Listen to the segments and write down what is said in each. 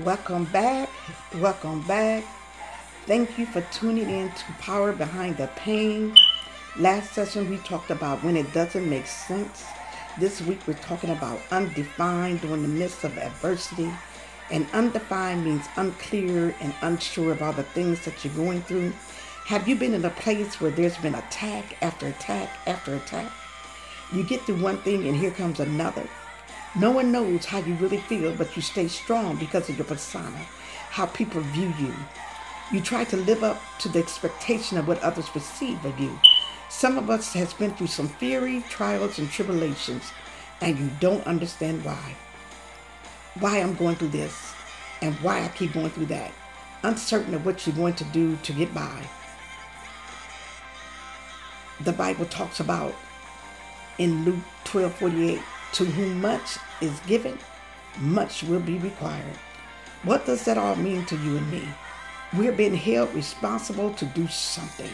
Welcome back. Welcome back. Thank you for tuning in to Power Behind the Pain. Last session we talked about when it doesn't make sense. This week we're talking about undefined during the midst of adversity. And undefined means unclear and unsure of all the things that you're going through. Have you been in a place where there's been attack after attack after attack? You get through one thing and here comes another. No one knows how you really feel, but you stay strong because of your persona, how people view you. You try to live up to the expectation of what others perceive of you. Some of us has been through some fiery trials and tribulations, and you don't understand why. Why I'm going through this, and why I keep going through that. Uncertain of what you're going to do to get by. The Bible talks about in Luke 12 48 to whom much is given, much will be required. What does that all mean to you and me? We're being held responsible to do something,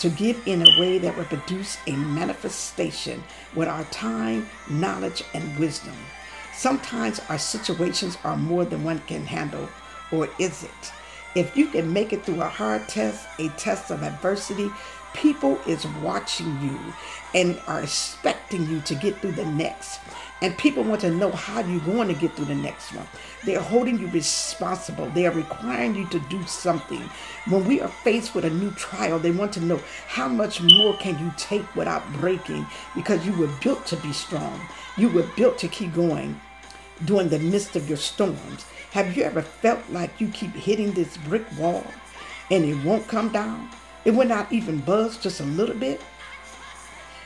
to give in a way that will produce a manifestation with our time, knowledge, and wisdom. Sometimes our situations are more than one can handle, or is it? If you can make it through a hard test, a test of adversity, people is watching you and are expecting you to get through the next. And people want to know how you're going to get through the next one. They're holding you responsible. They are requiring you to do something. When we are faced with a new trial, they want to know how much more can you take without breaking because you were built to be strong. You were built to keep going during the midst of your storms. Have you ever felt like you keep hitting this brick wall and it won't come down? It will not even buzz just a little bit.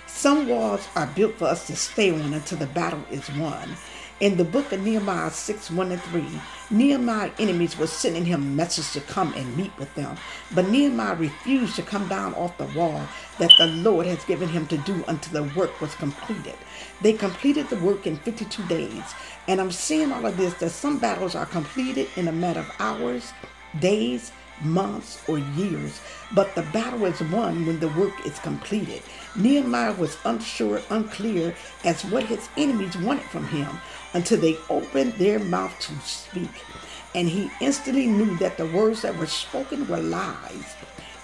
Some walls are built for us to stay on until the battle is won. In the book of Nehemiah 6 1 and 3, Nehemiah's enemies were sending him messages to come and meet with them. But Nehemiah refused to come down off the wall that the Lord has given him to do until the work was completed. They completed the work in 52 days. And I'm seeing all of this that some battles are completed in a matter of hours, days, months, or years, but the battle is won when the work is completed. Nehemiah was unsure, unclear as what his enemies wanted from him until they opened their mouth to speak. And he instantly knew that the words that were spoken were lies.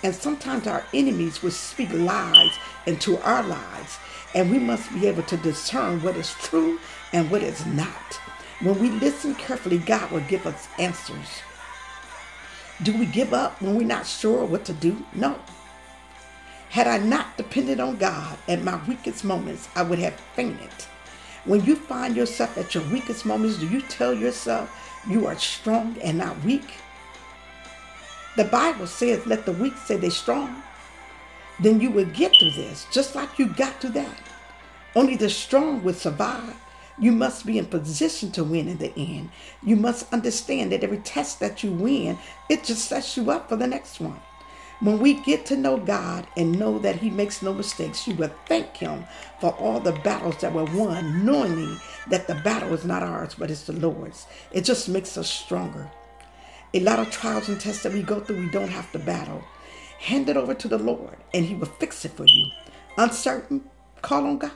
And sometimes our enemies will speak lies into our lives. And we must be able to discern what is true and what is not. When we listen carefully, God will give us answers. Do we give up when we're not sure what to do? No. Had I not depended on God at my weakest moments, I would have fainted. When you find yourself at your weakest moments, do you tell yourself you are strong and not weak? The Bible says, let the weak say they're strong. Then you will get through this, just like you got through that. Only the strong will survive. You must be in position to win in the end. You must understand that every test that you win, it just sets you up for the next one. When we get to know God and know that He makes no mistakes, you will thank Him for all the battles that were won, knowing that the battle is not ours, but it's the Lord's. It just makes us stronger. A lot of trials and tests that we go through, we don't have to battle. Hand it over to the Lord, and He will fix it for you. Uncertain, call on God.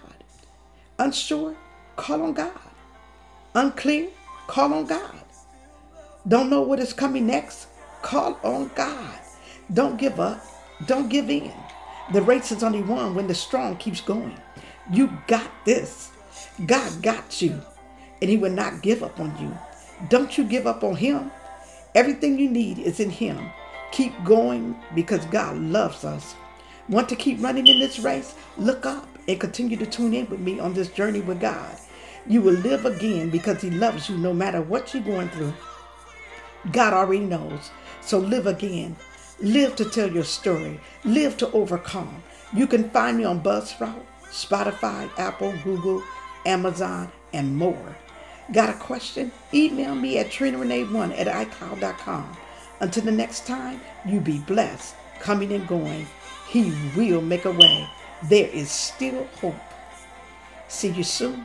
Unsure, call on God. Unclear, call on God. Don't know what is coming next? Call on God. Don't give up. Don't give in. The race is only won when the strong keeps going. You got this. God got you, and He will not give up on you. Don't you give up on Him. Everything you need is in Him. Keep going because God loves us. Want to keep running in this race? Look up and continue to tune in with me on this journey with God. You will live again because He loves you no matter what you're going through. God already knows. So live again. Live to tell your story. Live to overcome. You can find me on Buzzsprout, Spotify, Apple, Google, Amazon, and more. Got a question? Email me at trinarenee1 at icloud.com. Until the next time, you be blessed, coming and going. He will make a way. There is still hope. See you soon.